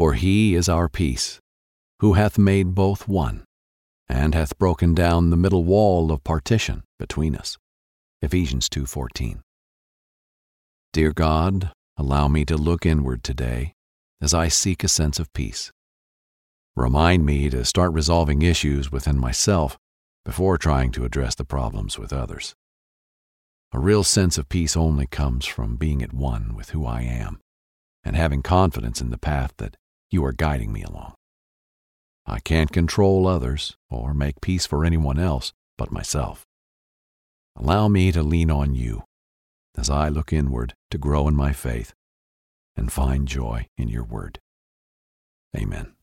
For he is our peace, who hath made both one, and hath broken down the middle wall of partition between us. Ephesians 2:14. Dear God, allow me to look inward today as I seek a sense of peace. Remind me to start resolving issues within myself before trying to address the problems with others. A real sense of peace only comes from being at one with who I am and having confidence in the path that you are guiding me along. I can't control others or make peace for anyone else but myself. Allow me to lean on you as I look inward to grow in my faith and find joy in your word. Amen.